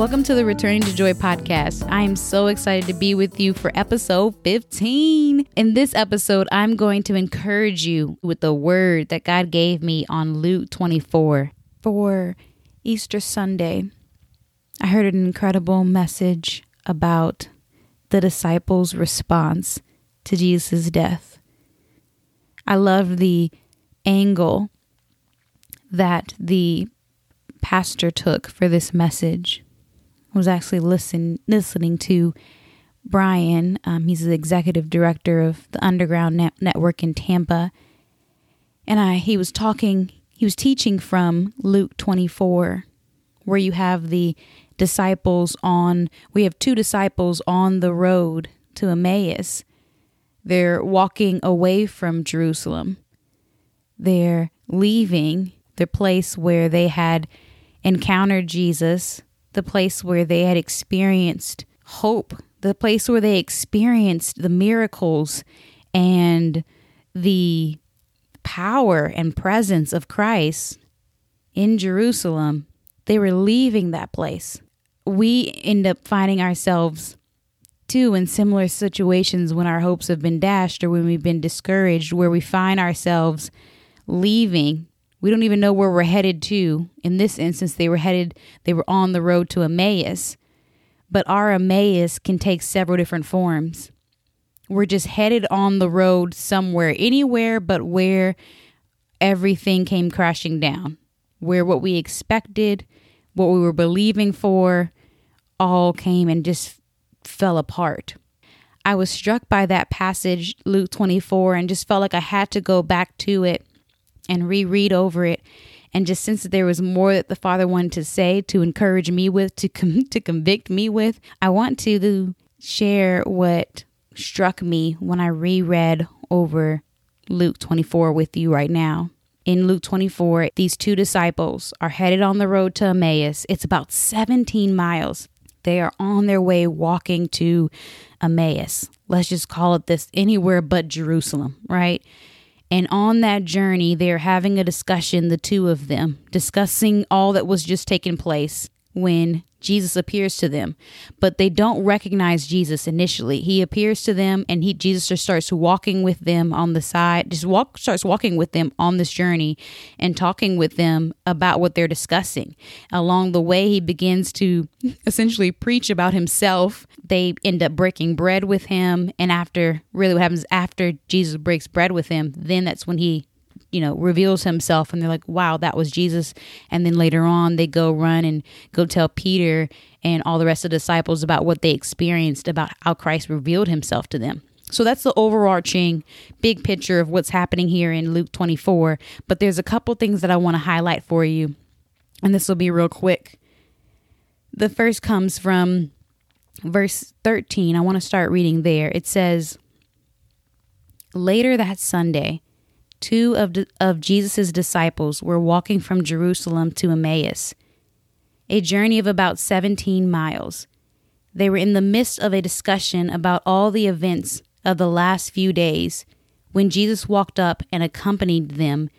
Welcome to the Returning to Joy podcast. I am so excited to be with you for episode 15. In this episode, I'm going to encourage you with the word that God gave me on Luke 24 for Easter Sunday. I heard an incredible message about the disciples' response to Jesus' death. I love the angle that the pastor took for this message. Was actually listen, listening to Brian. Um, he's the executive director of the Underground Net- Network in Tampa. And I, he was talking, he was teaching from Luke 24, where you have the disciples on, we have two disciples on the road to Emmaus. They're walking away from Jerusalem. They're leaving the place where they had encountered Jesus, the place where they had experienced hope, the place where they experienced the miracles and the power and presence of Christ in Jerusalem. They were leaving that place. We end up finding ourselves too in similar situations when our hopes have been dashed or when we've been discouraged, where we find ourselves leaving we don't even know where we're headed to. In this instance, they were headed, they were on the road to Emmaus. But our Emmaus can take several different forms. We're just headed on the road somewhere, anywhere but where everything came crashing down, where what we expected, what we were believing for, all came and just fell apart. I was struck by that passage, Luke 24, and just felt like I had to go back to it and reread over it and just sense that there was more that the father wanted to say to encourage me with to com- to convict me with i want to share what struck me when i reread over luke 24 with you right now. In luke 24 these two disciples are headed on the road to emmaus. It's about 17 miles. They are on their way walking to emmaus. Let's just call it this anywhere but jerusalem right and on that journey, they're having a discussion, the two of them, discussing all that was just taking place when Jesus appears to them, but they don't recognize Jesus initially. He appears to them and he Jesus just starts walking with them on the side, just walk starts walking with them on this journey and talking with them about what they're discussing. Along the way, he begins to essentially preach about himself. They end up breaking bread with him, and after really what happens after Jesus breaks bread with him, then that's when he you know, reveals himself and they're like, wow, that was Jesus. And then later on, they go run and go tell Peter and all the rest of the disciples about what they experienced, about how Christ revealed himself to them. So that's the overarching big picture of what's happening here in Luke 24. But there's a couple things that I want to highlight for you, and this will be real quick. The first comes from verse 13. I want to start reading there. It says, Later that Sunday, two of, of Jesus' disciples were walking from Jerusalem to Emmaus, a journey of about 17 miles. They were in the midst of a discussion about all the events of the last few days when Jesus walked up and accompanied them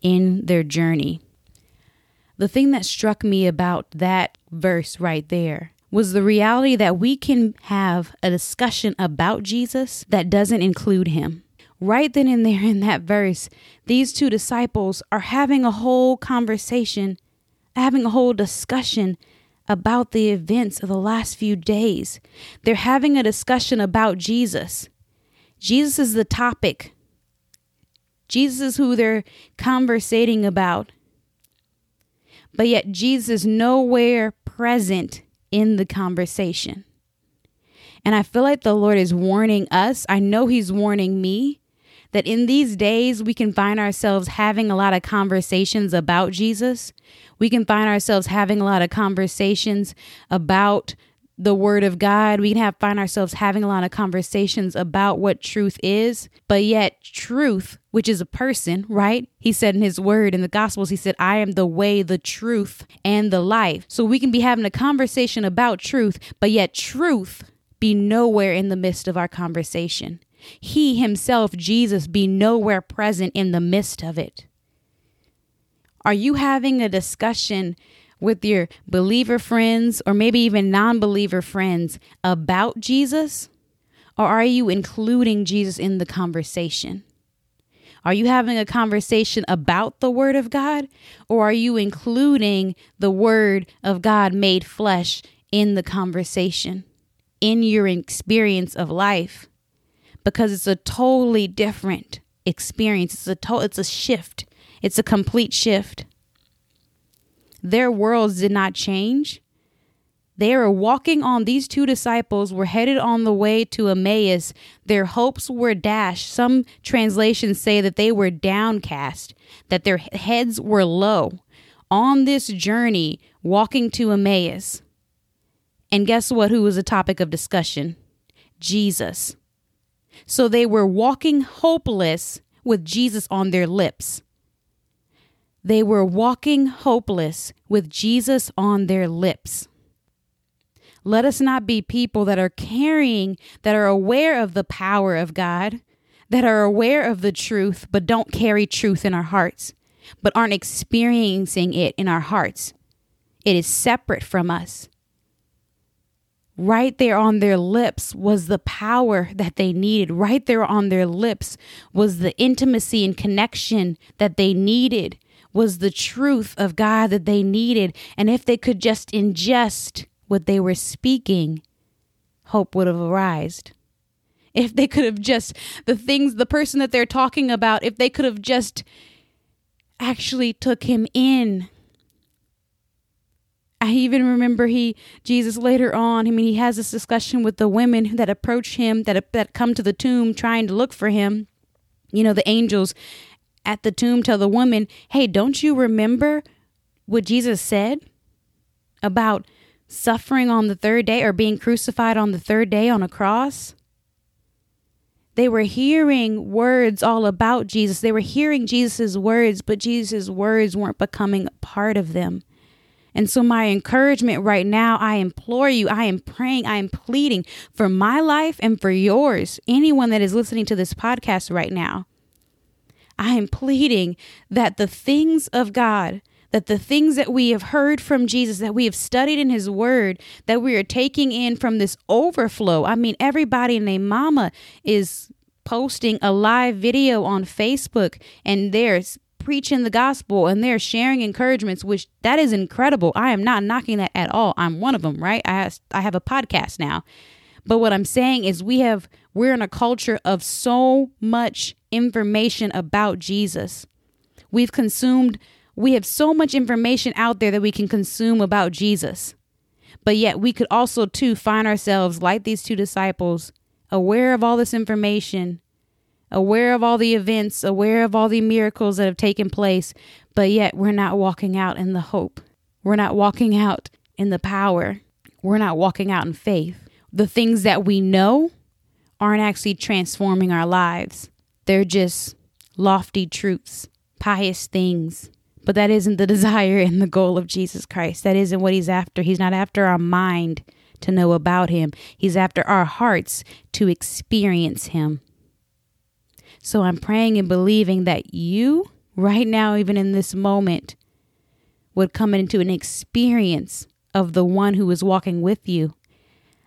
in their journey. The thing that struck me about that verse right there was the reality that we can have a discussion about Jesus that doesn't include him right then and there in that verse, these two disciples are having a whole conversation, having a whole discussion about the events of the last few days. They're having a discussion about Jesus. Jesus is the topic. Jesus is who they're conversating about. But yet, Jesus is nowhere present in the conversation. And I feel like the Lord is warning us. I know He's warning me that in these days we can find ourselves having a lot of conversations about Jesus. We can find ourselves having a lot of conversations about the word of God. We can have find ourselves having a lot of conversations about what truth is, but yet truth, which is a person, right? He said in his word in the gospels, he said, I am the way, the truth, and the life. So we can be having a conversation about truth, but yet truth be nowhere in the midst of our conversation. He himself, Jesus, be nowhere present in the midst of it? Are you having a discussion with your believer friends or maybe even non believer friends about Jesus? Or are you including Jesus in the conversation? Are you having a conversation about the Word of God? Or are you including the Word of God made flesh in the conversation, in your experience of life? Because it's a totally different experience. It's a to- it's a shift. It's a complete shift. Their worlds did not change. They were walking on, these two disciples were headed on the way to Emmaus. Their hopes were dashed. Some translations say that they were downcast, that their heads were low on this journey walking to Emmaus. And guess what? Who was a topic of discussion? Jesus. So they were walking hopeless with Jesus on their lips. They were walking hopeless with Jesus on their lips. Let us not be people that are carrying, that are aware of the power of God, that are aware of the truth, but don't carry truth in our hearts, but aren't experiencing it in our hearts. It is separate from us. Right there on their lips was the power that they needed. Right there on their lips was the intimacy and connection that they needed, was the truth of God that they needed. And if they could just ingest what they were speaking, hope would have arisen. If they could have just, the things, the person that they're talking about, if they could have just actually took him in. I even remember he, Jesus later on, I mean, he has this discussion with the women that approach him, that, that come to the tomb trying to look for him. You know, the angels at the tomb tell the woman, hey, don't you remember what Jesus said about suffering on the third day or being crucified on the third day on a cross. They were hearing words all about Jesus. They were hearing Jesus' words, but Jesus' words weren't becoming part of them. And so, my encouragement right now, I implore you, I am praying, I am pleading for my life and for yours, anyone that is listening to this podcast right now. I am pleading that the things of God, that the things that we have heard from Jesus, that we have studied in his word, that we are taking in from this overflow. I mean, everybody and their mama is posting a live video on Facebook and they're preaching the gospel and they're sharing encouragements, which that is incredible. I am not knocking that at all. I'm one of them, right? I I have a podcast now. But what I'm saying is we have we're in a culture of so much information about Jesus. We've consumed we have so much information out there that we can consume about Jesus. But yet we could also too find ourselves like these two disciples, aware of all this information, aware of all the events, aware of all the miracles that have taken place, but yet we're not walking out in the hope. We're not walking out in the power. We're not walking out in faith. The things that we know aren't actually transforming our lives. They're just lofty truths, pious things, but that isn't the desire and the goal of Jesus Christ. That isn't what he's after. He's not after our mind to know about him, he's after our hearts to experience him. So I'm praying and believing that you, right now, even in this moment, would come into an experience of the one who is walking with you.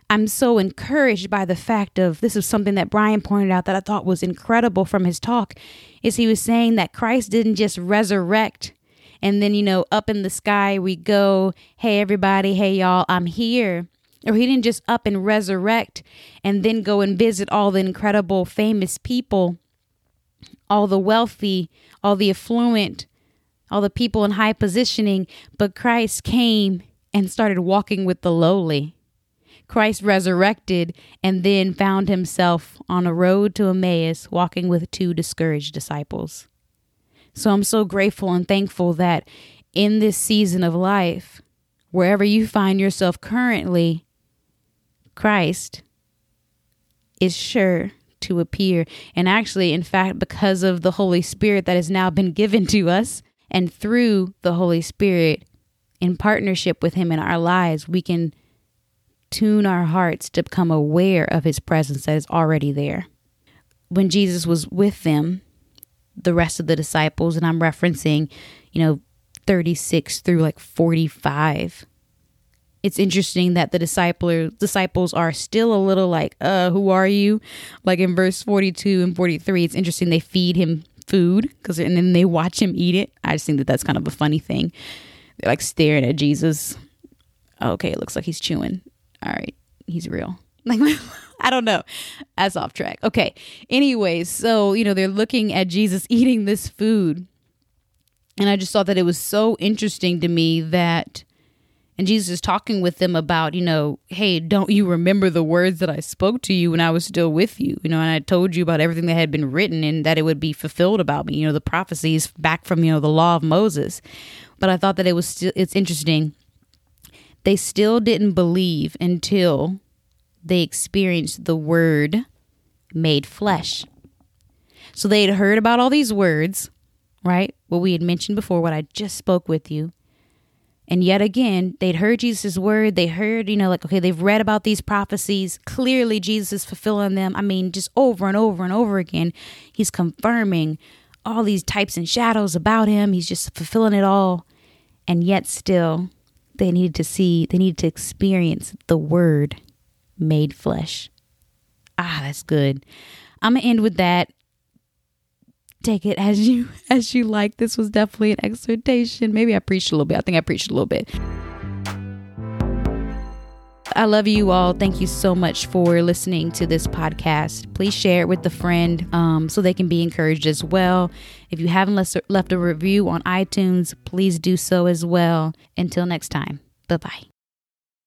I'm so encouraged by the fact of this is something that Brian pointed out that I thought was incredible from his talk is he was saying that Christ didn't just resurrect and then, you know, up in the sky we go, hey, everybody, hey, y'all, I'm here. Or he didn't just up and resurrect and then go and visit all the incredible, famous people, all the wealthy, all the affluent, all the people in high positioning, but Christ came and started walking with the lowly. Christ resurrected and then found himself on a road to Emmaus walking with two discouraged disciples. So I'm so grateful and thankful that in this season of life, wherever you find yourself currently, Christ is sure to appear. And actually, in fact, because of the Holy Spirit that has now been given to us, and through the Holy Spirit, in partnership with Him in our lives, we can tune our hearts to become aware of His presence that is already there. When Jesus was with them, the rest of the disciples, and I'm referencing, you know, 36 through like 45 it's interesting that the disciple disciples are still a little like uh who are you? Like in verse 42 and 43 it's interesting they feed him food because and then they watch him eat it. I just think that that's kind of a funny thing. They're like staring at jesus. Okay it looks like he's chewing. All right he's real. Like i don't know. That's off track. Okay anyways so you know they're looking at jesus eating this food. And i just thought that it was so interesting to me that and Jesus is talking with them about, you know, hey, don't you remember the words that I spoke to you when I was still with you? You know, and I told you about everything that had been written and that it would be fulfilled about me, you know, the prophecies back from, you know, the law of Moses. But I thought that it was still, it's interesting. They still didn't believe until they experienced the word made flesh. So they had heard about all these words, right? What we had mentioned before, what I just spoke with you. And yet again, they'd heard Jesus' word. They heard, you know, like, okay, they've read about these prophecies. Clearly, Jesus is fulfilling them. I mean, just over and over and over again, he's confirming all these types and shadows about him. He's just fulfilling it all. And yet, still, they needed to see, they needed to experience the word made flesh. Ah, that's good. I'm going to end with that take it as you as you like. This was definitely an exhortation. Maybe I preached a little bit. I think I preached a little bit. I love you all. Thank you so much for listening to this podcast. Please share it with a friend um, so they can be encouraged as well. If you haven't left a review on iTunes, please do so as well. Until next time, bye bye.